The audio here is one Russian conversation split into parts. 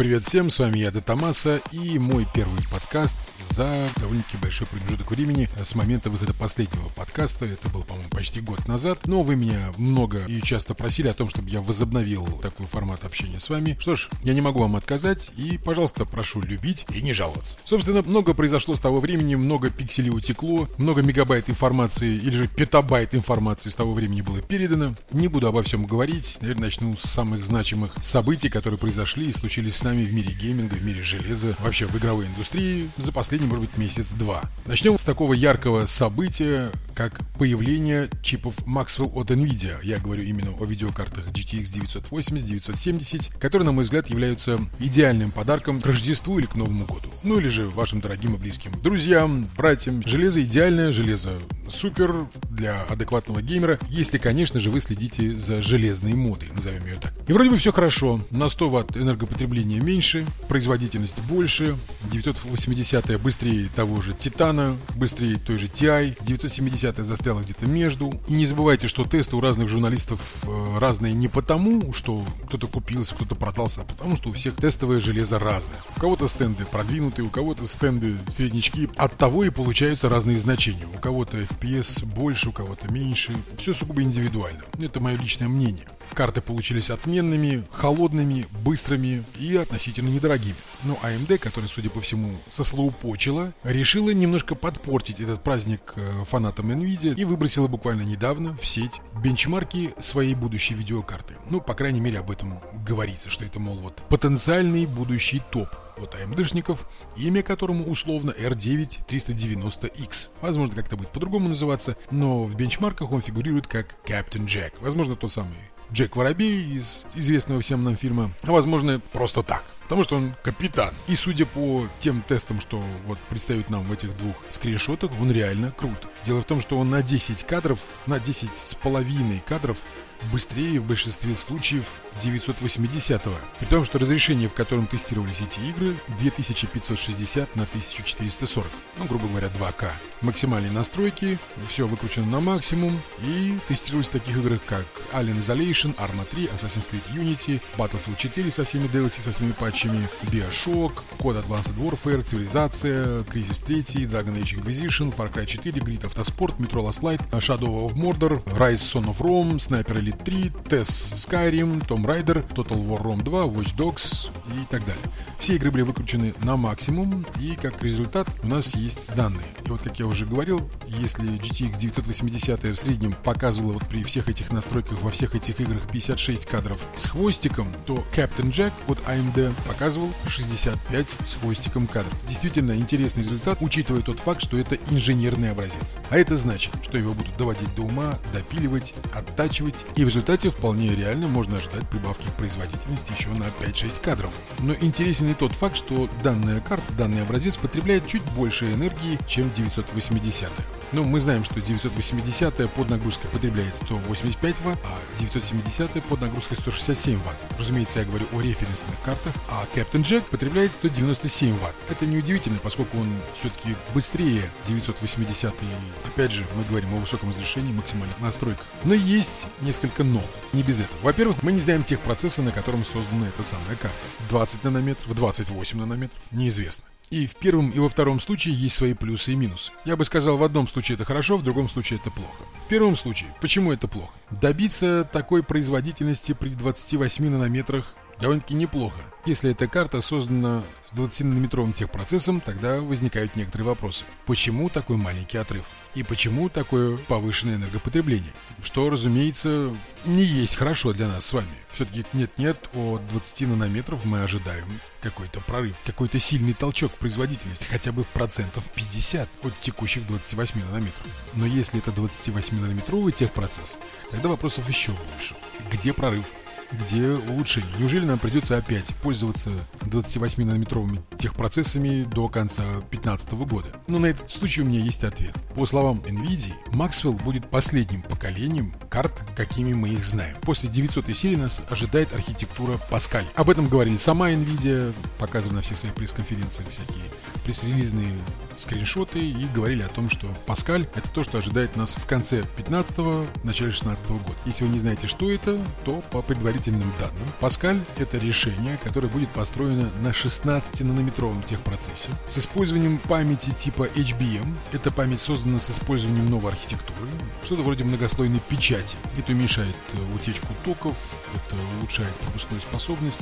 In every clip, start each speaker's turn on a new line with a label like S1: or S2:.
S1: Привет всем, с вами я, Де Томаса, и мой первый подкаст за довольно-таки большой промежуток времени с момента выхода последнего подкаста. Это был, по-моему, почти год назад. Но вы меня много и часто просили о том, чтобы я возобновил такой формат общения с вами. Что ж, я не могу вам отказать, и, пожалуйста, прошу любить и не жаловаться. Собственно, много произошло с того времени, много пикселей утекло, много мегабайт информации или же петабайт информации с того времени было передано. Не буду обо всем говорить, наверное, начну с самых значимых событий, которые произошли и случились с нами в мире гейминга, в мире железа, вообще в игровой индустрии за последний, может быть, месяц-два. Начнем с такого яркого события, как появление чипов Maxwell от NVIDIA. Я говорю именно о видеокартах GTX 980, 970, которые, на мой взгляд, являются идеальным подарком к Рождеству или к Новому году. Ну или же вашим дорогим и близким друзьям, братьям. Железо идеальное, железо супер для адекватного геймера, если, конечно же, вы следите за железной модой, назовем ее так. И вроде бы все хорошо. На 100 ватт энергопотребление меньше, производительность больше, 980 быстрее того же Титана, быстрее той же TI, 970 застряла где-то между. И не забывайте, что тесты у разных журналистов э, разные не потому, что кто-то купился, кто-то продался, а потому что у всех тестовое железо разное. У кого-то стенды продвинутые, у кого-то стенды среднячки. От того и получаются разные значения. У кого-то FPS больше, у кого-то меньше. Все сугубо индивидуально. Это мое личное мнение. Карты получились отменными, холодными, быстрыми и относительно недорогими. Но AMD, которая, судя по всему, сослоупочила, решила немножко подпортить этот праздник э, фанатам Nvidia и выбросила буквально недавно в сеть бенчмарки своей будущей видеокарты. Ну, по крайней мере, об этом говорится, что это, мол, вот потенциальный будущий топ от AMD-шников, имя которому условно R9 390X. Возможно, как-то будет по-другому называться, но в бенчмарках он фигурирует как Captain Jack. Возможно, тот самый Джек Воробей из известного всем нам фильма, а возможно просто так. Потому что он капитан. И судя по тем тестам, что вот предстают нам в этих двух скриншотах, он реально крут. Дело в том, что он на 10 кадров, на 10 с половиной кадров быстрее в большинстве случаев 980-го. При том, что разрешение, в котором тестировались эти игры, 2560 на 1440. Ну, грубо говоря, 2К. Максимальные настройки, все выкручено на максимум. И тестировались в таких играх, как Alien Isolation, Arma 3, Assassin's Creed Unity, Battlefield 4 со всеми DLC, со всеми патчами, Bioshock, Code Advanced Warfare, Цивилизация, Crisis 3, Dragon Age Inquisition, Far Cry 4, Grid Autosport, Metro Last Light, Shadow of Mordor, Rise Son of Rome, Sniper Elite 3, TES Skyrim, Tomb Raider, Total War Rome 2, Watch Dogs и так далее. Все игры были выкручены на максимум, и как результат у нас есть данные. И вот, как я уже говорил, если GTX 980 в среднем показывала вот при всех этих настройках во всех этих играх 56 кадров с хвостиком, то Captain Jack от AMD показывал 65 с хвостиком кадров. Действительно интересный результат, учитывая тот факт, что это инженерный образец. А это значит, что его будут доводить до ума, допиливать, оттачивать, и в результате вполне реально можно ожидать прибавки производительности еще на 5-6 кадров. Но интересен и тот факт, что данная карта, данный образец потребляет чуть больше энергии, чем 980. Ну, мы знаем, что 980 под нагрузкой потребляет 185 Вт, а 970 под нагрузкой 167 Вт. Разумеется, я говорю о референсных картах, а Captain Jack потребляет 197 Вт. Это неудивительно, поскольку он все-таки быстрее 980 Опять же, мы говорим о высоком разрешении, максимальных настройках. Но есть несколько но. Не без этого. Во-первых, мы не знаем тех процессов, на котором создана эта самая карта. 20 нанометров, 28 нанометров, неизвестно. И в первом и во втором случае есть свои плюсы и минусы. Я бы сказал, в одном случае это хорошо, в другом случае это плохо. В первом случае, почему это плохо? Добиться такой производительности при 28 нанометрах довольно-таки неплохо. Если эта карта создана с 20-нанометровым техпроцессом, тогда возникают некоторые вопросы. Почему такой маленький отрыв? И почему такое повышенное энергопотребление? Что, разумеется, не есть хорошо для нас с вами. Все-таки нет-нет, от 20 нанометров мы ожидаем какой-то прорыв, какой-то сильный толчок производительности, хотя бы в процентов 50 от текущих 28 нанометров. Но если это 28-нанометровый техпроцесс, тогда вопросов еще больше. Где прорыв? Где улучшение. Неужели нам придется опять пользоваться 28-нанометровыми техпроцессами до конца 2015 года? Но на этот случай у меня есть ответ. По словам NVIDIA, Maxwell будет последним поколением карт, какими мы их знаем. После 900 серии нас ожидает архитектура Pascal. Об этом говорили сама NVIDIA, показывали на всех своих пресс-конференциях всякие пресс-релизные скриншоты и говорили о том, что Pascal это то, что ожидает нас в конце 15-го, начале 16 -го года. Если вы не знаете, что это, то по предварительным данным. Паскаль — это решение, которое будет построено на 16-нанометровом техпроцессе с использованием памяти типа HBM. Эта память создана с использованием новой архитектуры, что-то вроде многослойной печати. Это уменьшает э, утечку токов, это улучшает пропускную способность,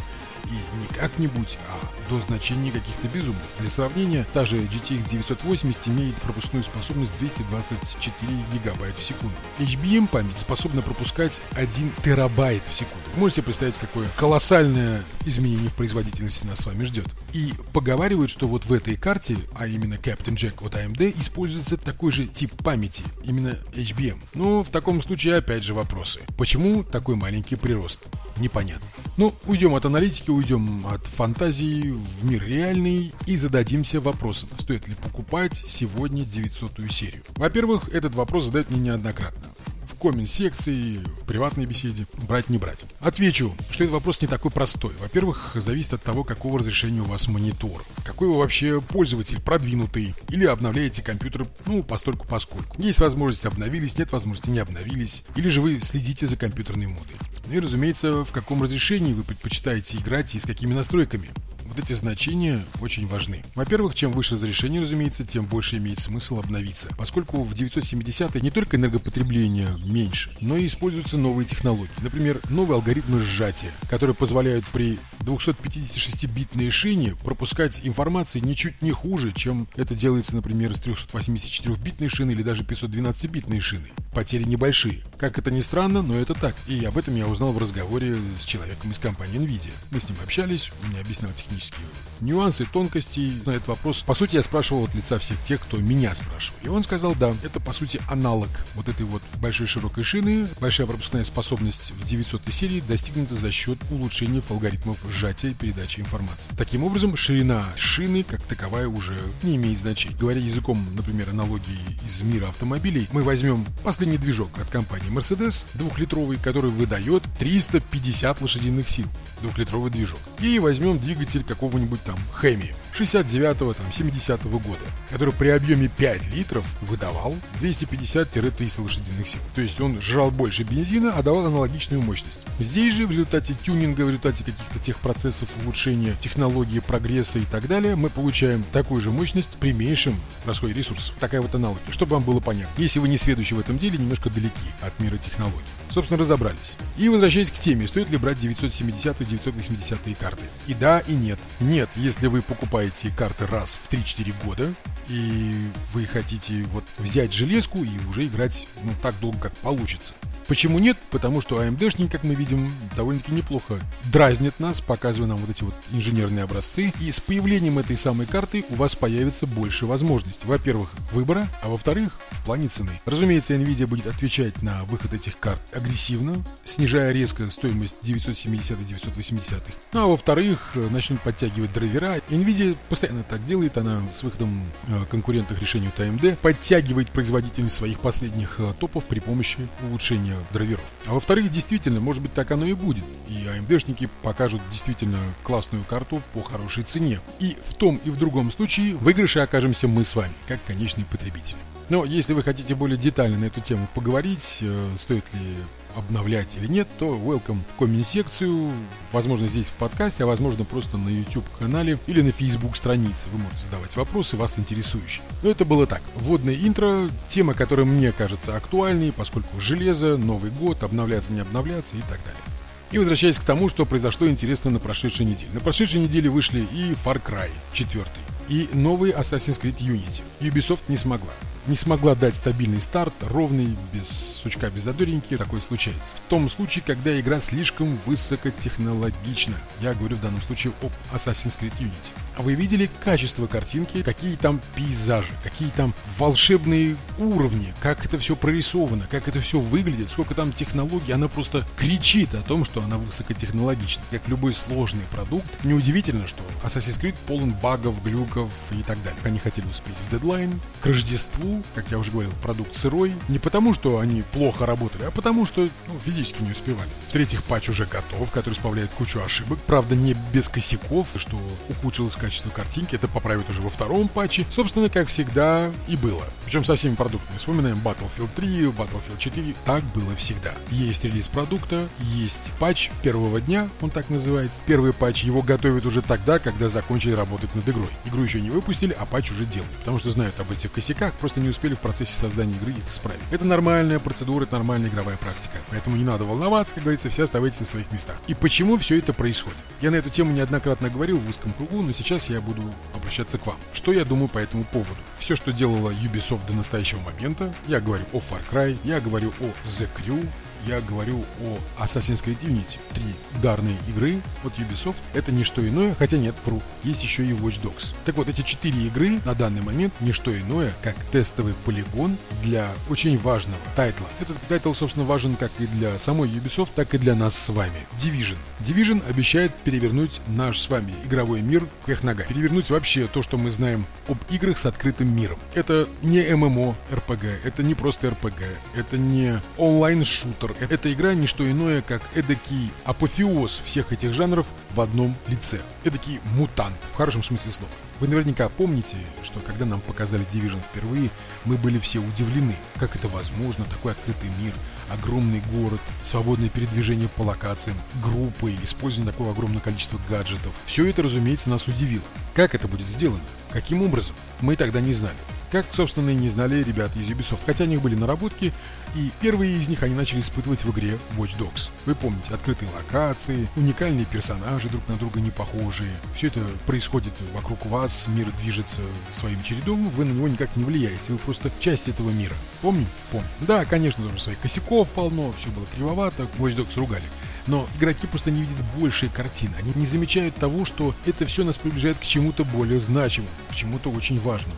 S1: и не как-нибудь, а до значения каких-то безумных. Для сравнения, та же GTX 980 имеет пропускную способность 224 гигабайт в секунду. HBM память способна пропускать 1 терабайт в секунду. Можете представить, какое колоссальное изменение в производительности нас с вами ждет. И поговаривают, что вот в этой карте, а именно Captain Jack от AMD, используется такой же тип памяти, именно HBM. Но в таком случае опять же вопросы. Почему такой маленький прирост? Непонятно. Ну, уйдем от аналитики, уйдем от фантазии в мир реальный и зададимся вопросом, стоит ли покупать сегодня 900 серию. Во-первых, этот вопрос задают мне неоднократно коммент-секции, в приватной беседе, брать не брать. Отвечу, что этот вопрос не такой простой. Во-первых, зависит от того, какого разрешения у вас монитор. Какой вы вообще пользователь, продвинутый, или обновляете компьютер, ну, постольку поскольку. Есть возможность обновились, нет возможности не обновились, или же вы следите за компьютерной модой. Ну и, разумеется, в каком разрешении вы предпочитаете играть и с какими настройками вот эти значения очень важны. Во-первых, чем выше разрешение, разумеется, тем больше имеет смысл обновиться, поскольку в 970 не только энергопотребление меньше, но и используются новые технологии. Например, новые алгоритмы сжатия, которые позволяют при 256-битной шине пропускать информации ничуть не хуже, чем это делается, например, с 384-битной шины или даже 512-битной шины. Потери небольшие. Как это ни странно, но это так. И об этом я узнал в разговоре с человеком из компании NVIDIA. Мы с ним общались, он мне объяснял технически технические нюансы, тонкости на этот вопрос. По сути, я спрашивал от лица всех тех, кто меня спрашивал. И он сказал, да, это по сути аналог вот этой вот большой широкой шины. Большая пропускная способность в 900 серии достигнута за счет улучшения алгоритмов сжатия и передачи информации. Таким образом, ширина шины как таковая уже не имеет значения. Говоря языком, например, аналогии из мира автомобилей, мы возьмем последний движок от компании Mercedes, двухлитровый, который выдает 350 лошадиных сил. Двухлитровый движок. И возьмем двигатель какого-нибудь там Хэми 69-го, там, 70-го года, который при объеме 5 литров выдавал 250-300 лошадиных сил. То есть он жрал больше бензина, а давал аналогичную мощность. Здесь же в результате тюнинга, в результате каких-то тех процессов улучшения технологии, прогресса и так далее, мы получаем такую же мощность при меньшем расходе ресурсов. Такая вот аналогия, чтобы вам было понятно. Если вы не сведущий в этом деле, немножко далеки от мира технологий. Собственно, разобрались. И возвращаясь к теме, стоит ли брать 970 и 980 карты? И да, и нет. Нет, если вы покупаете карты раз в 3-4 года, и вы хотите вот взять железку и уже играть ну, так долго, как получится. Почему нет? Потому что AMD-шники, как мы видим, довольно-таки неплохо дразнят нас, показывая нам вот эти вот инженерные образцы. И с появлением этой самой карты у вас появится больше возможностей. Во-первых, выбора, а во-вторых, в плане цены. Разумеется, Nvidia будет отвечать на выход этих карт агрессивно, снижая резко стоимость 970 и 980. Ну а во-вторых, начнут подтягивать драйвера. Nvidia постоянно так делает, она с выходом э, конкурентных решений от AMD подтягивает производительность своих последних э, топов при помощи улучшения драйверов. А во-вторых, действительно, может быть так оно и будет. И AMD-шники покажут действительно классную карту по хорошей цене. И в том и в другом случае в выигрыше окажемся мы с вами, как конечный потребитель. Но если вы хотите более детально на эту тему поговорить, э, стоит ли обновлять или нет, то welcome в коммент-секцию, возможно здесь в подкасте, а возможно просто на YouTube-канале или на Facebook-странице. Вы можете задавать вопросы, вас интересующие. Но это было так. Вводное интро, тема, которая мне кажется актуальной, поскольку железо, Новый год, обновляться, не обновляться и так далее. И возвращаясь к тому, что произошло интересно на прошедшей неделе. На прошедшей неделе вышли и Far Cry 4, и новый Assassin's Creed Unity. Ubisoft не смогла не смогла дать стабильный старт, ровный, без сучка, без задоринки, такое случается. В том случае, когда игра слишком высокотехнологична. Я говорю в данном случае об Assassin's Creed Unity. А вы видели качество картинки, какие там пейзажи, какие там волшебные уровни, как это все прорисовано, как это все выглядит, сколько там технологий. Она просто кричит о том, что она высокотехнологична. Как любой сложный продукт, неудивительно, что Assassin's Creed полон багов, глюков и так далее. Они хотели успеть в дедлайн, к Рождеству, как я уже говорил, продукт сырой. Не потому, что они плохо работали, а потому, что ну, физически не успевали. В-третьих, патч уже готов, который исправляет кучу ошибок. Правда, не без косяков, что ухудшилось качество картинки. Это поправят уже во втором патче. Собственно, как всегда и было. Причем со всеми продуктами. Вспоминаем Battlefield 3, Battlefield 4. Так было всегда. Есть релиз продукта, есть патч первого дня, он так называется. Первый патч его готовят уже тогда, когда закончили работать над игрой. Игру еще не выпустили, а патч уже делают. Потому что знают об этих косяках, просто не успели в процессе создания игры их исправить. Это нормальная процедура, это нормальная игровая практика. Поэтому не надо волноваться, как говорится, все оставайтесь на своих местах. И почему все это происходит? Я на эту тему неоднократно говорил в узком кругу, но сейчас я буду обращаться к вам. Что я думаю по этому поводу? Все, что делала Ubisoft до настоящего момента, я говорю о Far Cry, я говорю о The Crew, я говорю о Assassin's Creed Unity. Три ударные игры от Ubisoft. Это не что иное, хотя нет, вру, есть еще и Watch Dogs. Так вот, эти четыре игры на данный момент не что иное, как тестовый полигон для очень важного тайтла. Этот тайтл, собственно, важен как и для самой Ubisoft, так и для нас с вами. Division. Division обещает перевернуть наш с вами игровой мир кверх ногами. Перевернуть вообще то, что мы знаем об играх с открытым миром. Это не MMORPG, это не просто RPG, это не онлайн-шутер, эта игра не что иное, как эдакий апофеоз всех этих жанров в одном лице. Эдакий мутант, в хорошем смысле слова. Вы наверняка помните, что когда нам показали Division впервые, мы были все удивлены, как это возможно, такой открытый мир, огромный город, свободное передвижение по локациям, группы, использование такого огромного количества гаджетов. Все это, разумеется, нас удивило. Как это будет сделано? Каким образом? Мы тогда не знали. Как, собственно, и не знали ребята из Ubisoft, хотя у них были наработки, и первые из них они начали испытывать в игре Watch Dogs. Вы помните, открытые локации, уникальные персонажи друг на друга не похожие. Все это происходит вокруг вас, мир движется своим чередом, вы на него никак не влияете, вы просто часть этого мира. Помним? Помним. Да, конечно, тоже своих косяков полно, все было кривовато, Watch Dogs ругали. Но игроки просто не видят большей картины. Они не замечают того, что это все нас приближает к чему-то более значимому, к чему-то очень важному.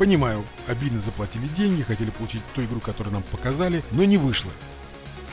S1: Понимаю, обидно заплатили деньги, хотели получить ту игру, которую нам показали, но не вышло.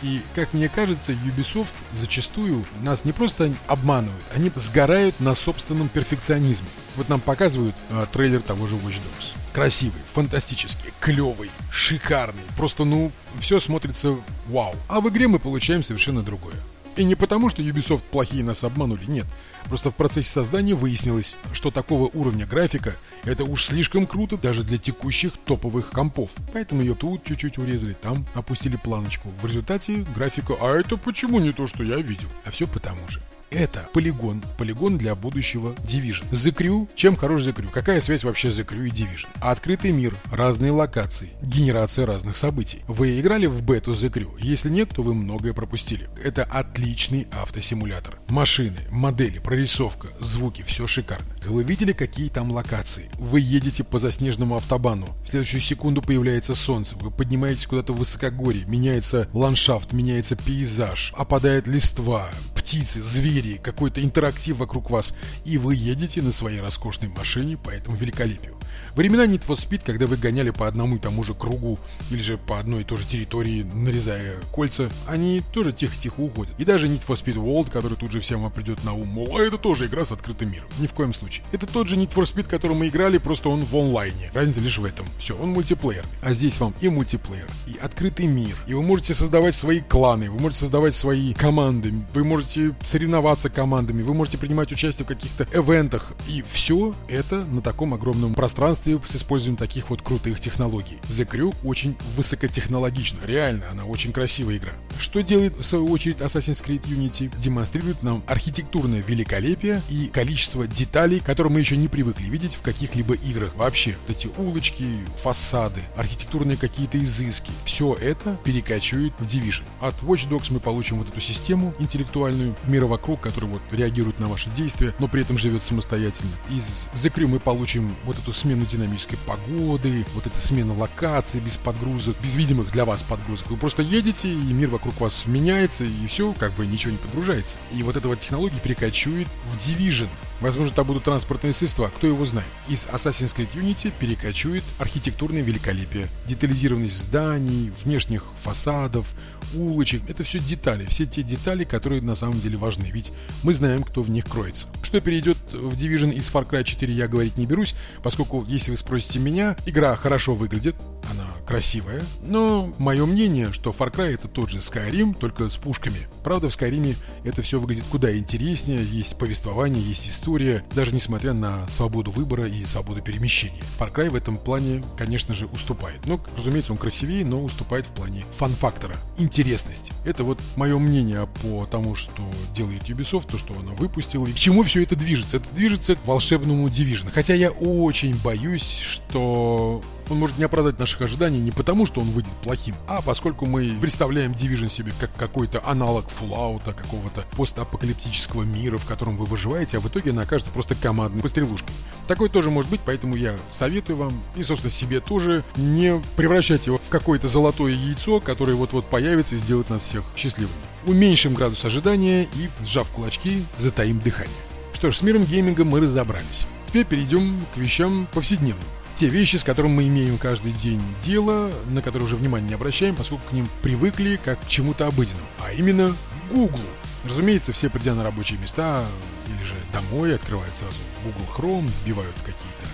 S1: И, как мне кажется, Ubisoft зачастую нас не просто обманывают, они сгорают на собственном перфекционизме. Вот нам показывают э, трейлер того же Watch Dogs. Красивый, фантастический, клевый, шикарный. Просто, ну, все смотрится вау. А в игре мы получаем совершенно другое. И не потому, что Ubisoft плохие нас обманули, нет. Просто в процессе создания выяснилось, что такого уровня графика это уж слишком круто даже для текущих топовых компов. Поэтому ее тут чуть-чуть урезали, там опустили планочку. В результате графика «А это почему не то, что я видел?» А все потому же. Это полигон. Полигон для будущего Division. The Crew. Чем хорош The Crew? Какая связь вообще The Crew и Division? Открытый мир, разные локации, генерация разных событий. Вы играли в бету The Crew? Если нет, то вы многое пропустили. Это отличный автосимулятор. Машины, модели, прорисовка, звуки, все шикарно. Вы видели, какие там локации? Вы едете по заснеженному автобану. В следующую секунду появляется солнце. Вы поднимаетесь куда-то в высокогорье. Меняется ландшафт, меняется пейзаж. Опадает листва, птицы, звери звери, какой-то интерактив вокруг вас, и вы едете на своей роскошной машине по этому великолепию. Времена Need for Speed, когда вы гоняли по одному и тому же кругу, или же по одной и той же территории, нарезая кольца, они тоже тихо-тихо уходят. И даже Need for Speed World, который тут же всем вам придет на ум, мол, а это тоже игра с открытым миром. Ни в коем случае. Это тот же Need for Speed, который мы играли, просто он в онлайне. Разница лишь в этом. Все, он мультиплеер. А здесь вам и мультиплеер, и открытый мир, и вы можете создавать свои кланы, вы можете создавать свои команды, вы можете соревноваться командами, вы можете принимать участие в каких-то эвентах, и все это на таком огромном пространстве с использованием таких вот крутых технологий. The Crew очень высокотехнологична, реально, она очень красивая игра. Что делает, в свою очередь, Assassin's Creed Unity? Демонстрирует нам архитектурное великолепие и количество деталей, которые мы еще не привыкли видеть в каких-либо играх. Вообще, вот эти улочки, фасады, архитектурные какие-то изыски, все это перекачивает в Division. От Watch Dogs мы получим вот эту систему интеллектуальную, мира вокруг, который вот реагирует на ваши действия, но при этом живет самостоятельно. Из The Crew мы получим вот эту смену динамической погоды, вот эта смена локаций без подгрузок, без видимых для вас подгрузок. Вы просто едете, и мир вокруг вас меняется, и все, как бы ничего не подгружается. И вот эта вот технология перекочует в Division. Возможно, там будут транспортные средства, кто его знает. Из Assassin's Creed Unity перекочует архитектурное великолепие, детализированность зданий, внешних фасадов, улочек. Это все детали, все те детали, которые на самом деле важны, ведь мы знаем, кто в них кроется. Что перейдет в Division из Far Cry 4, я говорить не берусь, поскольку, если вы спросите меня, игра хорошо выглядит, она красивая, но мое мнение, что Far Cry это тот же Skyrim, только с пушками. Правда, в Skyrim это все выглядит куда интереснее, есть повествование, есть история, даже несмотря на свободу выбора и свободу перемещения. Far Cry в этом плане, конечно же, уступает. Но, разумеется, он красивее, но уступает в плане фан-фактора, интересности. Это вот мое мнение по тому, что делает Ubisoft, то, что она выпустила, и к чему все это движется. Это движется к волшебному Division. Хотя я очень боюсь, что он может не оправдать наших ожиданий не потому, что он выйдет плохим, а поскольку мы представляем Division себе как какой-то аналог Fallout, какого-то постапокалиптического мира, в котором вы выживаете, а в итоге она окажется просто командной пострелушкой. Такое тоже может быть, поэтому я советую вам и, собственно, себе тоже не превращать его в какое-то золотое яйцо, которое вот-вот появится и сделает нас всех счастливыми. Уменьшим градус ожидания и, сжав кулачки, затаим дыхание. Что ж, с миром гейминга мы разобрались. Теперь перейдем к вещам повседневным те вещи, с которыми мы имеем каждый день дело, на которые уже внимания не обращаем, поскольку к ним привыкли как к чему-то обыденному, а именно Google. Разумеется, все придя на рабочие места или же домой, открывают сразу Google Chrome, вбивают какие-то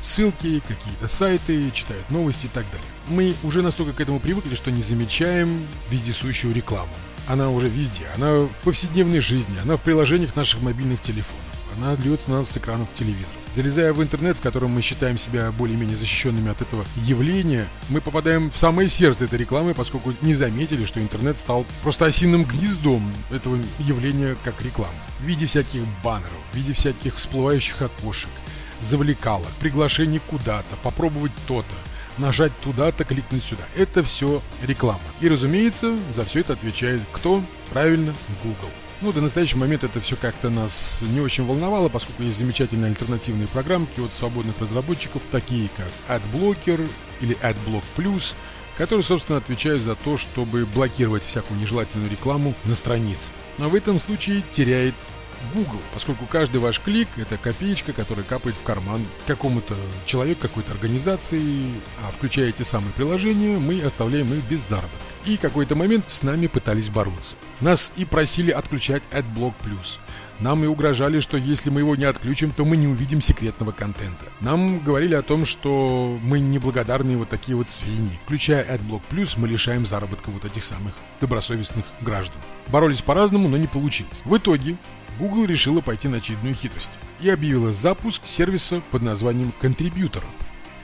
S1: ссылки, какие-то сайты, читают новости и так далее. Мы уже настолько к этому привыкли, что не замечаем вездесущую рекламу. Она уже везде, она в повседневной жизни, она в приложениях наших мобильных телефонов, она льется на нас с экранов телевизора. Залезая в интернет, в котором мы считаем себя более-менее защищенными от этого явления, мы попадаем в самое сердце этой рекламы, поскольку не заметили, что интернет стал просто осиным гнездом этого явления как рекламы. В виде всяких баннеров, в виде всяких всплывающих окошек, завлекалок, приглашений куда-то, попробовать то-то нажать туда-то, кликнуть сюда. Это все реклама. И, разумеется, за все это отвечает кто? Правильно, Google. Ну, до настоящего момента это все как-то нас не очень волновало, поскольку есть замечательные альтернативные программки от свободных разработчиков, такие как AdBlocker или AdBlock Plus, которые, собственно, отвечают за то, чтобы блокировать всякую нежелательную рекламу на странице. Но в этом случае теряет Google, поскольку каждый ваш клик – это копеечка, которая капает в карман какому-то человеку, какой-то организации, а включая эти самые приложения, мы оставляем их без заработка. И какой-то момент с нами пытались бороться. Нас и просили отключать AdBlock Plus. Нам и угрожали, что если мы его не отключим, то мы не увидим секретного контента. Нам говорили о том, что мы неблагодарные вот такие вот свиньи. Включая AdBlock Plus, мы лишаем заработка вот этих самых добросовестных граждан. Боролись по-разному, но не получилось. В итоге Google решила пойти на очередную хитрость и объявила запуск сервиса под названием Contributor.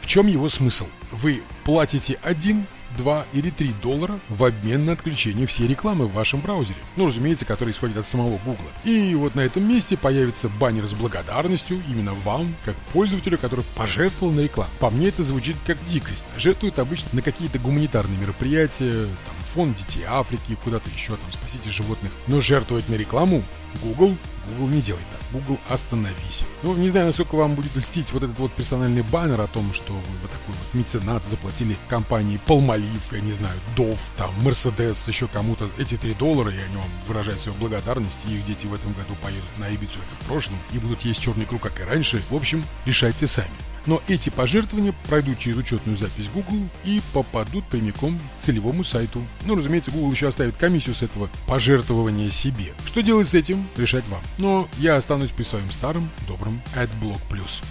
S1: В чем его смысл? Вы платите 1, 2 или 3 доллара в обмен на отключение всей рекламы в вашем браузере. Ну, разумеется, который исходит от самого Google. И вот на этом месте появится баннер с благодарностью именно вам, как пользователю, который пожертвовал на рекламу. По мне это звучит как дикость. Жертвуют обычно на какие-то гуманитарные мероприятия, там, фонд детей Африки, куда-то еще, там, спасите животных. Но жертвовать на рекламу Google Google не делай так. Google остановись. Ну, не знаю, насколько вам будет льстить вот этот вот персональный баннер о том, что вы вот такой вот меценат заплатили компании Palmolive, я не знаю, Dove, там, Mercedes, еще кому-то эти 3 доллара, и они вам выражают свою благодарность, и их дети в этом году поедут на Ибицу, как в прошлом, и будут есть черный круг, как и раньше. В общем, решайте сами. Но эти пожертвования пройдут через учетную запись Google и попадут прямиком к целевому сайту. Ну, разумеется, Google еще оставит комиссию с этого пожертвования себе. Что делать с этим, решать вам. Но я останусь при своем старом добром AdBlock Plus.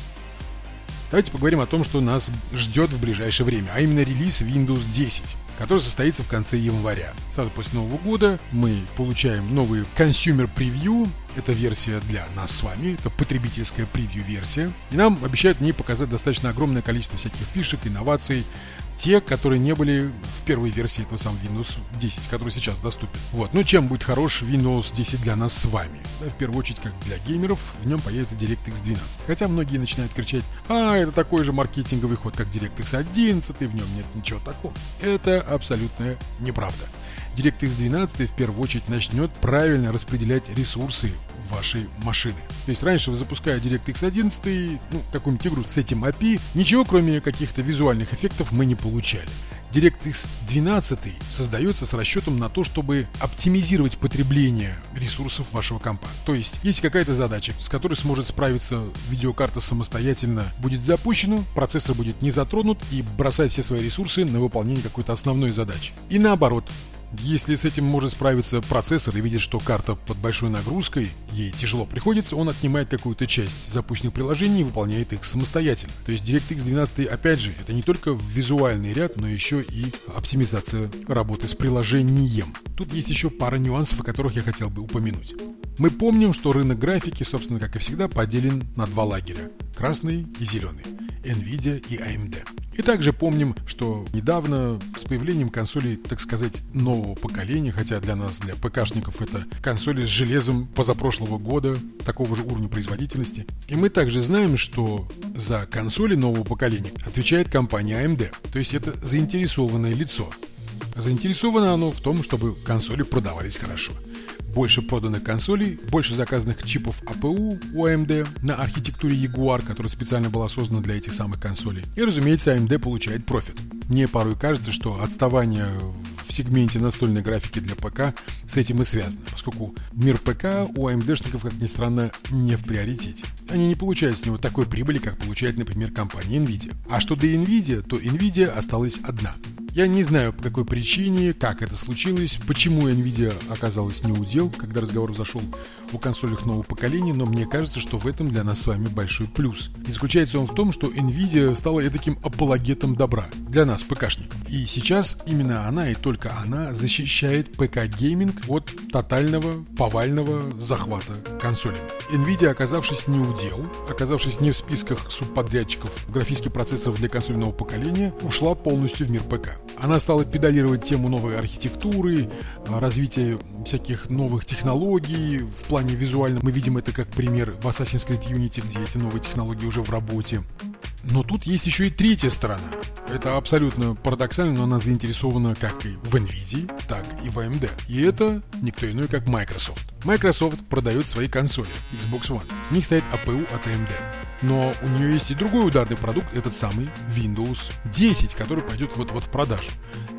S1: Давайте поговорим о том, что нас ждет в ближайшее время, а именно релиз Windows 10 который состоится в конце января. Сразу после Нового года мы получаем новый Consumer Preview, это версия для нас с вами, это потребительская превью-версия. И нам обещают в ней показать достаточно огромное количество всяких фишек, инноваций, те, которые не были в первой версии этого самого Windows 10, который сейчас доступен. Вот. Ну, чем будет хорош Windows 10 для нас с вами? Да, в первую очередь, как для геймеров, в нем появится DirectX 12. Хотя многие начинают кричать, а, это такой же маркетинговый ход, как DirectX 11, и в нем нет ничего такого. Это абсолютная неправда. DirectX 12 в первую очередь начнет правильно распределять ресурсы вашей машины. То есть раньше, запуская DirectX 11, ну, какую-нибудь игру с этим API, ничего кроме каких-то визуальных эффектов мы не получали. DirectX 12 создается с расчетом на то, чтобы оптимизировать потребление ресурсов вашего компа. То есть, если какая-то задача, с которой сможет справиться видеокарта самостоятельно, будет запущена, процессор будет не затронут и бросать все свои ресурсы на выполнение какой-то основной задачи. И наоборот, если с этим может справиться процессор и видит, что карта под большой нагрузкой, ей тяжело приходится, он отнимает какую-то часть запущенных приложений и выполняет их самостоятельно. То есть DirectX 12, опять же, это не только визуальный ряд, но еще и оптимизация работы с приложением. Тут есть еще пара нюансов, о которых я хотел бы упомянуть. Мы помним, что рынок графики, собственно, как и всегда, поделен на два лагеря – красный и зеленый, NVIDIA и AMD. И также помним, что недавно с появлением консолей, так сказать, нового поколения, хотя для нас, для ПКшников, это консоли с железом позапрошлого года, такого же уровня производительности. И мы также знаем, что за консоли нового поколения отвечает компания AMD, то есть это заинтересованное лицо. Заинтересовано оно в том, чтобы консоли продавались хорошо – больше проданных консолей, больше заказанных чипов APU у AMD на архитектуре Jaguar, которая специально была создана для этих самых консолей. И, разумеется, AMD получает профит. Мне порой кажется, что отставание в сегменте настольной графики для ПК с этим и связано, поскольку мир ПК у AMD-шников, как ни странно, не в приоритете. Они не получают с него такой прибыли, как получает, например, компания NVIDIA. А что до NVIDIA, то NVIDIA осталась одна – я не знаю, по какой причине, как это случилось, почему Nvidia оказалась не удел, когда разговор зашел о консолях нового поколения, но мне кажется, что в этом для нас с вами большой плюс. И заключается он в том, что Nvidia стала таким апологетом добра для нас, ПКшников. И сейчас именно она и только она защищает ПК-гейминг от тотального, повального захвата консолями. Nvidia, оказавшись не удел, оказавшись не в списках субподрядчиков графических процессоров для консолей нового поколения, ушла полностью в мир ПК. Она стала педалировать тему новой архитектуры, развития всяких новых технологий. В плане визуальном мы видим это как пример в Assassin's Creed Unity, где эти новые технологии уже в работе. Но тут есть еще и третья сторона. Это абсолютно парадоксально, но она заинтересована как и в NVIDIA, так и в AMD. И это никто иной, как Microsoft. Microsoft продает свои консоли Xbox One. В них стоит APU от AMD. Но у нее есть и другой ударный продукт, этот самый Windows 10, который пойдет вот-вот в продажу.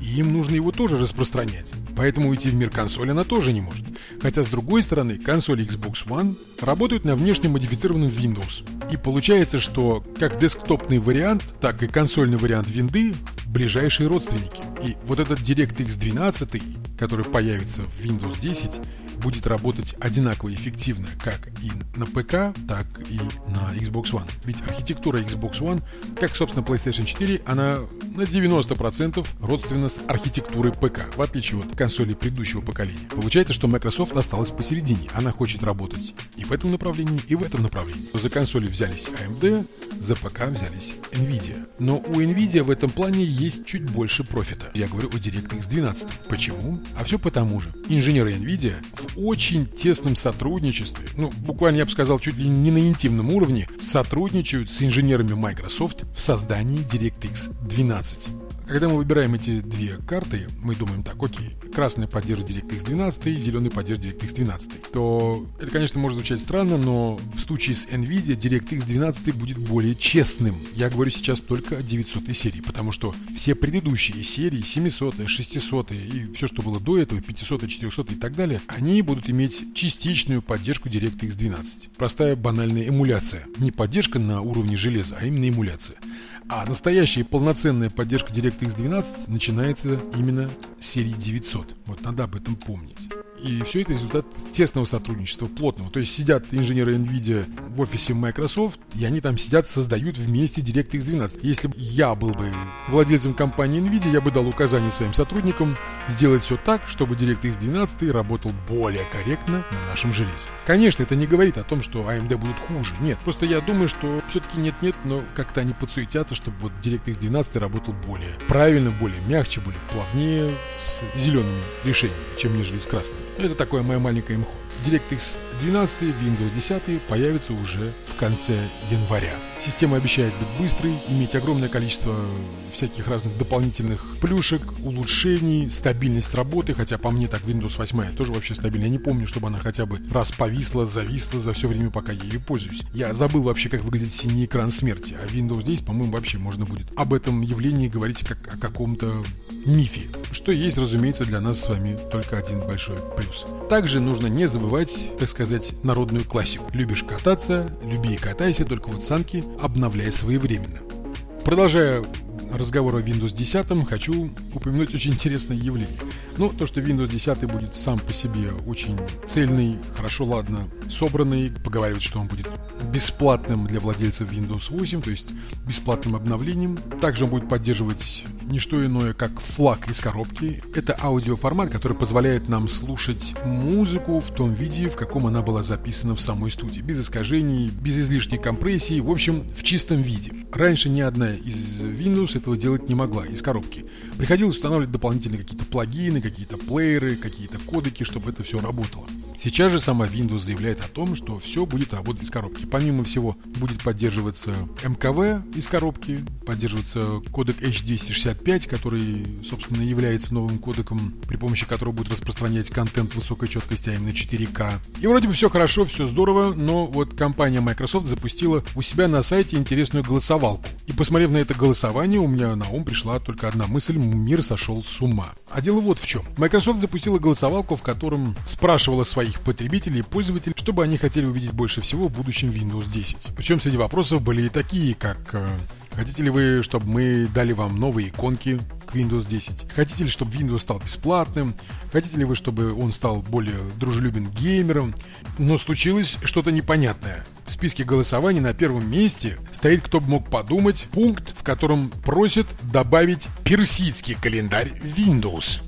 S1: И им нужно его тоже распространять. Поэтому уйти в мир консоли она тоже не может. Хотя, с другой стороны, консоли Xbox One работают на внешне модифицированном Windows. И получается, что как десктопный вариант, так и консольный вариант винды – ближайшие родственники. И вот этот DirectX 12, который появится в Windows 10, будет работать одинаково эффективно как и на ПК, так и на Xbox One. Ведь архитектура Xbox One, как, собственно, PlayStation 4, она на 90% родственна с архитектурой ПК, в отличие от консолей предыдущего поколения. Получается, что Microsoft осталась посередине. Она хочет работать и в этом направлении, и в этом направлении. За консоли взялись AMD, за ПК взялись Nvidia. Но у Nvidia в этом плане есть чуть больше профита. Я говорю о DirectX 12. Почему? А все потому же. Инженеры Nvidia в очень тесном сотрудничестве, ну, буквально я бы сказал, чуть ли не на интимном уровне, сотрудничают с инженерами Microsoft в создании DirectX 12. Когда мы выбираем эти две карты, мы думаем так, окей, красная поддерживает DirectX 12, зеленый поддерживает DirectX 12, то это, конечно, может звучать странно, но в случае с NVIDIA DirectX 12 будет более честным. Я говорю сейчас только о 900 серии, потому что все предыдущие серии, 700, 600 и все, что было до этого, 500, 400 и так далее, они будут иметь частичную поддержку DirectX 12. Простая банальная эмуляция. Не поддержка на уровне железа, а именно эмуляция. А настоящая полноценная поддержка DirectX 12 начинается именно с серии 900. Вот надо об этом помнить. И все это результат тесного сотрудничества, плотного. То есть сидят инженеры NVIDIA в офисе Microsoft, и они там сидят, создают вместе DirectX 12. Если бы я был бы владельцем компании NVIDIA, я бы дал указание своим сотрудникам сделать все так, чтобы DirectX 12 работал более корректно на нашем железе. Конечно, это не говорит о том, что AMD будут хуже. Нет, просто я думаю, что все-таки нет-нет, но как-то они подсуетятся, чтобы вот DirectX 12 работал более правильно, более мягче, более плавнее, с зелеными решениями, чем нежели с красными. Это такое мое маленькое имхо. DirectX 12 Windows 10 появятся уже в конце января. Система обещает быть быстрой, иметь огромное количество всяких разных дополнительных плюшек, улучшений, стабильность работы, хотя по мне так Windows 8 тоже вообще стабильная. Я не помню, чтобы она хотя бы раз повисла, зависла за все время, пока я ее пользуюсь. Я забыл вообще, как выглядит синий экран смерти, а Windows 10, по-моему, вообще можно будет об этом явлении говорить как о каком-то мифе, что есть, разумеется, для нас с вами только один большой плюс. Также нужно не забывать, так сказать, народную классику. Любишь кататься, люби и катайся, только вот санки обновляя своевременно. Продолжая разговор о Windows 10, хочу упомянуть очень интересное явление. Ну, то, что Windows 10 будет сам по себе очень цельный, хорошо, ладно, собранный, поговаривают, что он будет бесплатным для владельцев Windows 8, то есть бесплатным обновлением. Также он будет поддерживать не что иное, как флаг из коробки. Это аудиоформат, который позволяет нам слушать музыку в том виде, в каком она была записана в самой студии. Без искажений, без излишней компрессии, в общем, в чистом виде. Раньше ни одна из Windows этого делать не могла из коробки. Приходилось устанавливать дополнительные какие-то плагины, какие-то плееры, какие-то кодеки, чтобы это все работало. Сейчас же сама Windows заявляет о том, что все будет работать из коробки. Помимо всего, будет поддерживаться МКВ из коробки, поддерживаться кодек H265, который, собственно, является новым кодеком, при помощи которого будет распространять контент высокой четкости, а именно 4К. И вроде бы все хорошо, все здорово, но вот компания Microsoft запустила у себя на сайте интересную голосовалку. И посмотрев на это голосование, у меня на ум пришла только одна мысль – мир сошел с ума. А дело вот в чем. Microsoft запустила голосовалку, в котором спрашивала своих потребителей и пользователей, чтобы они хотели увидеть больше всего в будущем Windows 10. Причем среди вопросов были и такие, как э, Хотите ли вы, чтобы мы дали вам новые иконки к Windows 10? Хотите ли, чтобы Windows стал бесплатным? Хотите ли вы, чтобы он стал более дружелюбен геймерам? Но случилось что-то непонятное. В списке голосований на первом месте стоит, кто бы мог подумать, пункт, в котором просят добавить персидский календарь Windows.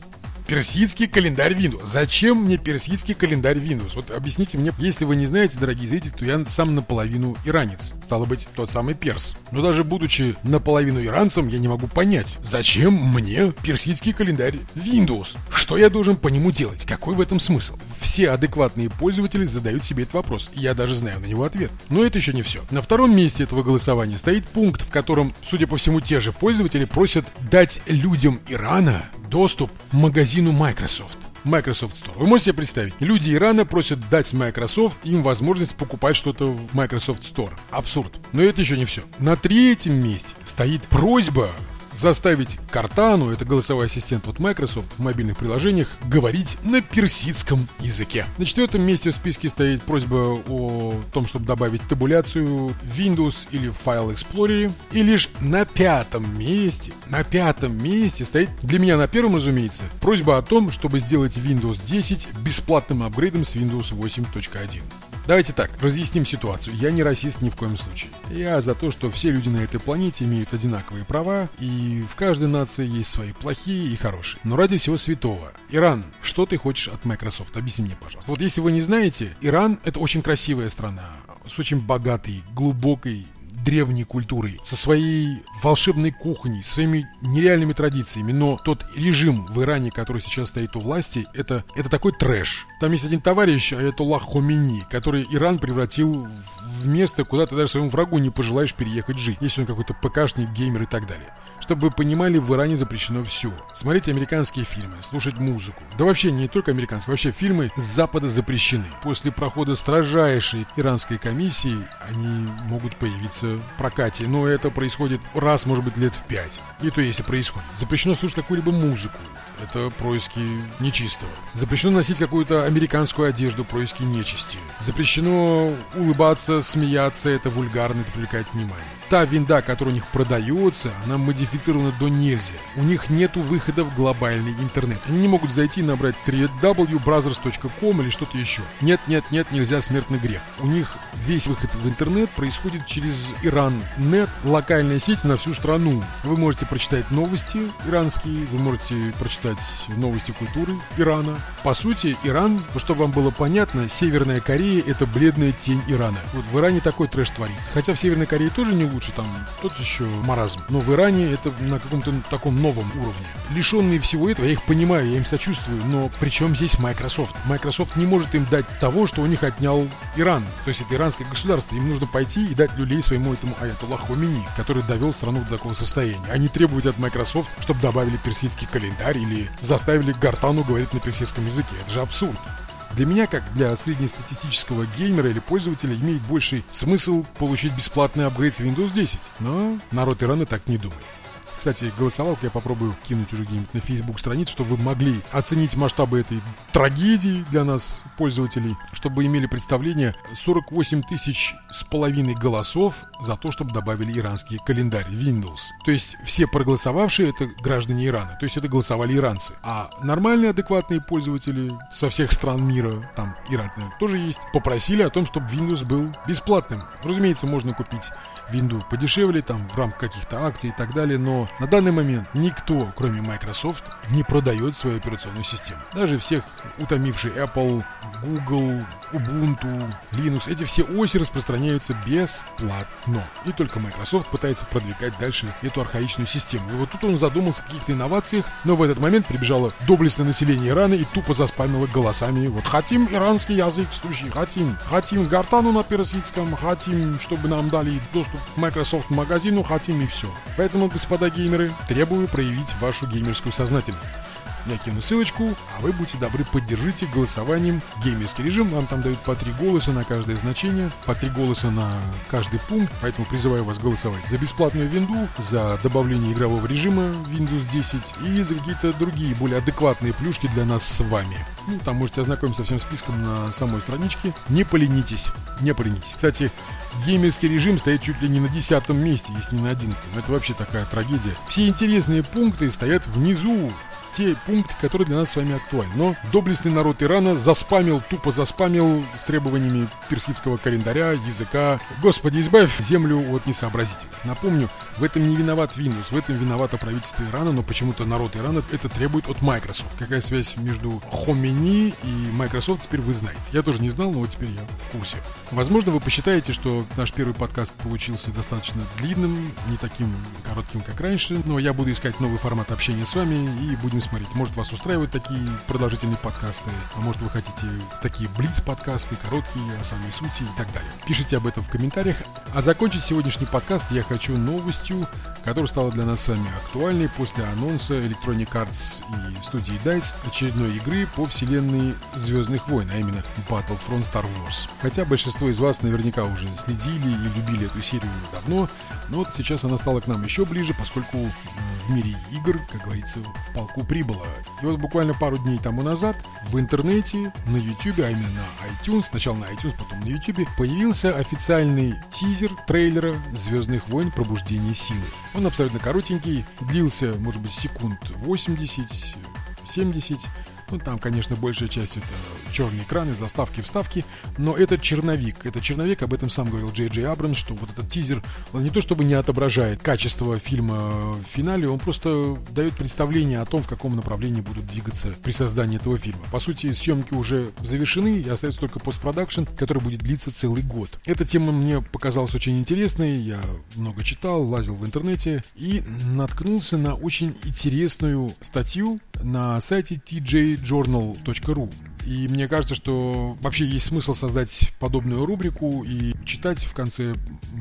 S1: Персидский календарь Windows. Зачем мне персидский календарь Windows? Вот объясните мне, если вы не знаете, дорогие зрители, то я сам наполовину иранец. Стало быть, тот самый перс. Но даже будучи наполовину иранцем, я не могу понять, зачем мне персидский календарь Windows? Что я должен по нему делать? Какой в этом смысл? Все адекватные пользователи задают себе этот вопрос. Я даже знаю на него ответ. Но это еще не все. На втором месте этого голосования стоит пункт, в котором, судя по всему, те же пользователи просят дать людям Ирана доступ к магазину Microsoft. Microsoft Store. Вы можете себе представить, люди Ирана просят дать Microsoft им возможность покупать что-то в Microsoft Store. Абсурд. Но это еще не все. На третьем месте стоит просьба заставить Картану, это голосовой ассистент от Microsoft в мобильных приложениях, говорить на персидском языке. На четвертом месте в списке стоит просьба о том, чтобы добавить табуляцию в Windows или в File Explorer. И лишь на пятом месте, на пятом месте стоит, для меня на первом, разумеется, просьба о том, чтобы сделать Windows 10 бесплатным апгрейдом с Windows 8.1. Давайте так, разъясним ситуацию. Я не расист ни в коем случае. Я за то, что все люди на этой планете имеют одинаковые права, и в каждой нации есть свои плохие и хорошие. Но ради всего святого. Иран, что ты хочешь от Microsoft? Объясни мне, пожалуйста. Вот если вы не знаете, Иран это очень красивая страна, с очень богатой, глубокой древней культурой, со своей волшебной кухней, своими нереальными традициями. Но тот режим в Иране, который сейчас стоит у власти, это, это такой трэш. Там есть один товарищ, Аятоллах Хомини, который Иран превратил в место, куда ты даже своему врагу не пожелаешь переехать жить, если он какой-то ПКшник, геймер и так далее. Чтобы вы понимали, в Иране запрещено все. Смотреть американские фильмы, слушать музыку. Да вообще не только американские, вообще фильмы с Запада запрещены. После прохода строжайшей иранской комиссии они могут появиться в прокате, но это происходит раз, может быть, лет в пять. И то если происходит. Запрещено слушать какую-либо музыку, это происки нечистого. Запрещено носить какую-то американскую одежду, происки нечисти. Запрещено улыбаться, смеяться, это вульгарно, это привлекает внимание. Та винда, которая у них продается, она модифицирована до нельзя. У них нету выхода в глобальный интернет. Они не могут зайти и набрать www.brothers.com или что-то еще. Нет, нет, нет, нельзя, смертный грех. У них весь выход в интернет происходит через Иран.нет, локальная сеть на всю страну. Вы можете прочитать новости иранские, вы можете прочитать новости культуры Ирана. По сути, Иран, чтобы вам было понятно, Северная Корея это бледная тень Ирана. Вот в Иране такой трэш творится. Хотя в Северной Корее тоже не лучше лучше, там тот еще маразм. Но в Иране это на каком-то таком новом уровне. Лишенные всего этого, я их понимаю, я им сочувствую, но при чем здесь Microsoft? Microsoft не может им дать того, что у них отнял Иран. То есть это иранское государство. Им нужно пойти и дать люлей своему этому Аятоллаху Хомини, который довел страну до такого состояния. Они требуют от Microsoft, чтобы добавили персидский календарь или заставили Гартану говорить на персидском языке. Это же абсурд. Для меня, как для среднестатистического геймера или пользователя, имеет больший смысл получить бесплатный апгрейд с Windows 10. Но народ Ирана так не думает. Кстати, голосовалку я попробую кинуть уже где-нибудь на Facebook страницу, чтобы вы могли оценить масштабы этой трагедии для нас, пользователей, чтобы имели представление 48 тысяч с половиной голосов за то, чтобы добавили иранский календарь Windows. То есть все проголосовавшие это граждане Ирана, то есть это голосовали иранцы. А нормальные, адекватные пользователи со всех стран мира, там иранцы наверное, тоже есть, попросили о том, чтобы Windows был бесплатным. Разумеется, можно купить Windows подешевле, там в рамках каких-то акций и так далее, но на данный момент никто, кроме Microsoft, не продает свою операционную систему. Даже всех утомивший Apple, Google, Ubuntu, Linux, эти все оси распространяются бесплатно. И только Microsoft пытается продвигать дальше эту архаичную систему. И вот тут он задумался о каких-то инновациях, но в этот момент прибежало доблестное население Ирана и тупо заспамило голосами. Вот хотим иранский язык, слушай, хотим. Хотим гартану на персидском, хотим, чтобы нам дали доступ к Microsoft магазину, хотим и все. Поэтому, господа геймеры, требую проявить вашу геймерскую сознательность. Я кину ссылочку, а вы будьте добры, поддержите голосованием геймерский режим. Вам там дают по три голоса на каждое значение, по три голоса на каждый пункт, поэтому призываю вас голосовать за бесплатную винду, за добавление игрового режима Windows 10 и за какие-то другие более адекватные плюшки для нас с вами. Ну, там можете ознакомиться со всем списком на самой страничке. Не поленитесь, не поленитесь. Кстати, геймерский режим стоит чуть ли не на десятом месте, если не на одиннадцатом. Это вообще такая трагедия. Все интересные пункты стоят внизу те пункты, которые для нас с вами актуальны. Но доблестный народ Ирана заспамил, тупо заспамил с требованиями персидского календаря, языка. Господи, избавь землю от несообразителей. Напомню, в этом не виноват Windows, в этом виновато правительство Ирана, но почему-то народ Ирана это требует от Microsoft. Какая связь между Хомини и Microsoft, теперь вы знаете. Я тоже не знал, но вот теперь я в курсе. Возможно, вы посчитаете, что наш первый подкаст получился достаточно длинным, не таким коротким, как раньше, но я буду искать новый формат общения с вами и будем смотреть. Может, вас устраивают такие продолжительные подкасты, а может, вы хотите такие блиц-подкасты, короткие, о самой сути и так далее. Пишите об этом в комментариях. А закончить сегодняшний подкаст я хочу новостью, которая стала для нас с вами актуальной после анонса Electronic Arts и студии DICE очередной игры по вселенной Звездных войн, а именно Battlefront Star Wars. Хотя большинство из вас наверняка уже следили и любили эту серию давно, но вот сейчас она стала к нам еще ближе, поскольку в мире игр, как говорится, в полку прибыло. И вот буквально пару дней тому назад в интернете, на YouTube, а именно на iTunes, сначала на iTunes, потом на YouTube, появился официальный тизер трейлера «Звездных войн. Пробуждение силы». Он абсолютно коротенький, длился, может быть, секунд 80, 70, ну, там, конечно, большая часть это черные экраны, заставки, вставки, но это черновик. Это черновик, об этом сам говорил Джей Джей Абрамс, что вот этот тизер, он не то чтобы не отображает качество фильма в финале, он просто дает представление о том, в каком направлении будут двигаться при создании этого фильма. По сути, съемки уже завершены, и остается только постпродакшн, который будет длиться целый год. Эта тема мне показалась очень интересной, я много читал, лазил в интернете и наткнулся на очень интересную статью на сайте tjjournal.ru. И мне кажется, что вообще есть смысл создать подобную рубрику и читать в конце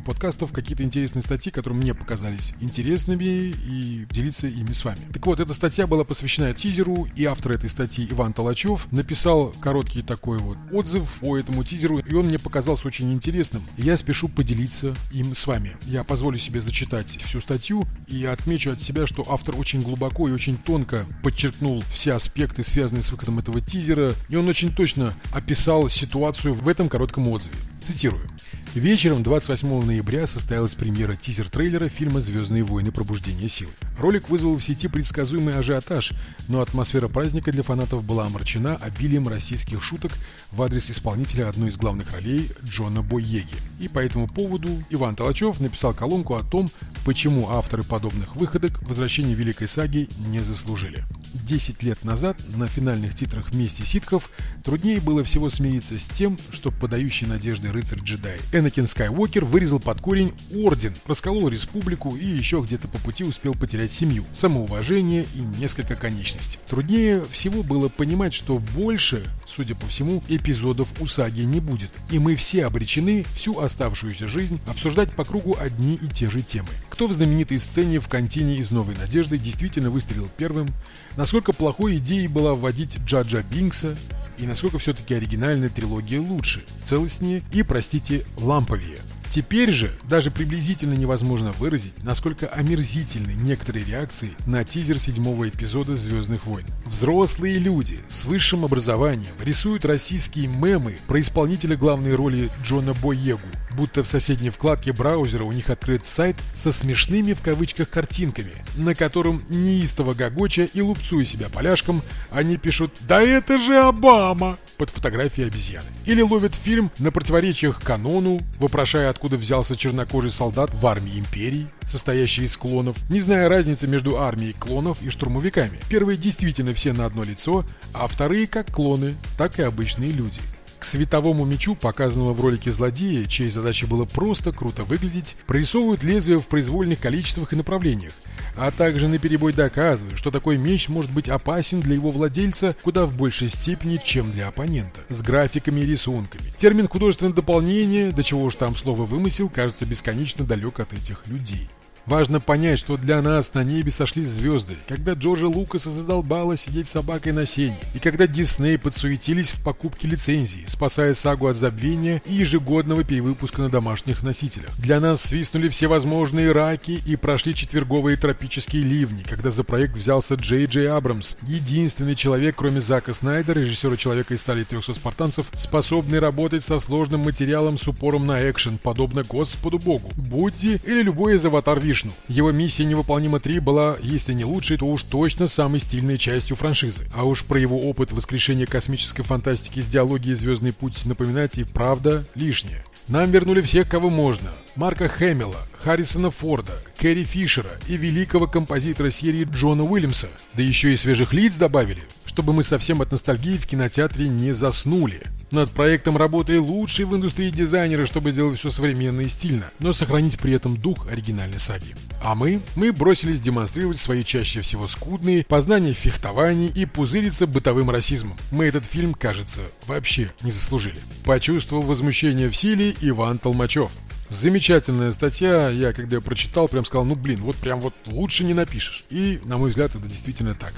S1: подкастов какие-то интересные статьи, которые мне показались интересными, и делиться ими с вами. Так вот, эта статья была посвящена тизеру, и автор этой статьи Иван Толачев написал короткий такой вот отзыв по этому тизеру, и он мне показался очень интересным. Я спешу поделиться им с вами. Я позволю себе зачитать всю статью и отмечу от себя, что автор очень глубоко и очень тонко подчеркнул все аспекты, связанные с выходом этого тизера, и он очень точно описал ситуацию в этом коротком отзыве. Цитирую. Вечером 28 ноября состоялась премьера тизер-трейлера фильма «Звездные войны. Пробуждение сил». Ролик вызвал в сети предсказуемый ажиотаж, но атмосфера праздника для фанатов была омрачена обилием российских шуток в адрес исполнителя одной из главных ролей Джона Бойеги. И по этому поводу Иван Толачев написал колонку о том, почему авторы подобных выходок возвращения Великой Саги не заслужили. 10 лет назад на финальных титрах вместе ситхов труднее было всего смириться с тем, что подающий надежды рыцарь-джедай Энакин Скайуокер вырезал под корень орден, расколол республику и еще где-то по пути успел потерять семью, самоуважение и несколько конечностей. Труднее всего было понимать, что больше, судя по всему, эпизодов у саги не будет, и мы все обречены всю оставшуюся жизнь обсуждать по кругу одни и те же темы. Кто в знаменитой сцене в контине из «Новой надежды» действительно выстрелил первым, насколько плохой идеей была вводить Джаджа Бинкса, и насколько все-таки оригинальная трилогия лучше, целостнее и, простите, ламповее. Теперь же даже приблизительно невозможно выразить, насколько омерзительны некоторые реакции на тизер седьмого эпизода «Звездных войн». Взрослые люди с высшим образованием рисуют российские мемы про исполнителя главной роли Джона Боегу, будто в соседней вкладке браузера у них открыт сайт со смешными в кавычках картинками, на котором неистово гогоча и лупцуя себя поляшком, они пишут «Да это же Обама!» под фотографией обезьяны. Или ловят фильм на противоречиях канону, вопрошая, откуда взялся чернокожий солдат в армии империи, состоящей из клонов, не зная разницы между армией клонов и штурмовиками. Первые действительно все на одно лицо, а вторые как клоны, так и обычные люди. К световому мечу, показанному в ролике злодея, чьей задачей было просто круто выглядеть, прорисовывают лезвие в произвольных количествах и направлениях, а также наперебой доказывают, что такой меч может быть опасен для его владельца куда в большей степени, чем для оппонента, с графиками и рисунками. Термин «художественное дополнение», до чего уж там слово «вымысел», кажется бесконечно далек от этих людей. Важно понять, что для нас на небе сошлись звезды, когда Джорджа Лукаса задолбало сидеть собакой на сене, и когда Дисней подсуетились в покупке лицензии, спасая сагу от забвения и ежегодного перевыпуска на домашних носителях. Для нас свистнули все возможные раки и прошли четверговые тропические ливни, когда за проект взялся Джей Джей Абрамс, единственный человек, кроме Зака Снайдера, режиссера «Человека из стали 300 спартанцев», способный работать со сложным материалом с упором на экшен, подобно Господу Богу, Будди или любой из аватар Вишну. Его миссия «Невыполнима 3» была, если не лучшей, то уж точно самой стильной частью франшизы. А уж про его опыт воскрешения космической фантастики с диалогией «Звездный путь» напоминать и правда лишнее. Нам вернули всех, кого можно. Марка Хэмилла, Харрисона Форда, Кэрри Фишера и великого композитора серии Джона Уильямса. Да еще и свежих лиц добавили, чтобы мы совсем от ностальгии в кинотеатре не заснули. Над проектом работали лучшие в индустрии дизайнеры, чтобы сделать все современно и стильно, но сохранить при этом дух оригинальной саги. А мы? Мы бросились демонстрировать свои чаще всего скудные познания в фехтовании и пузыриться бытовым расизмом. Мы этот фильм, кажется, вообще не заслужили. Почувствовал возмущение в силе Иван Толмачев. Замечательная статья, я когда ее прочитал, прям сказал, ну блин, вот прям вот лучше не напишешь. И, на мой взгляд, это действительно так.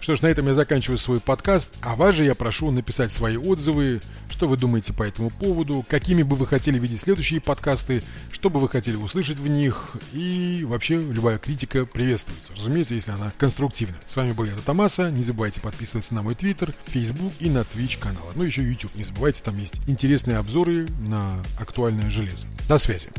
S1: Что ж, на этом я заканчиваю свой подкаст, а вас же я прошу написать свои отзывы, что вы думаете по этому поводу, какими бы вы хотели видеть следующие подкасты, что бы вы хотели услышать в них, и вообще любая критика приветствуется, разумеется, если она конструктивна. С вами был я, Томаса, не забывайте подписываться на мой твиттер, фейсбук и на Twitch канал, ну еще YouTube, не забывайте, там есть интересные обзоры на актуальное железо. До связи.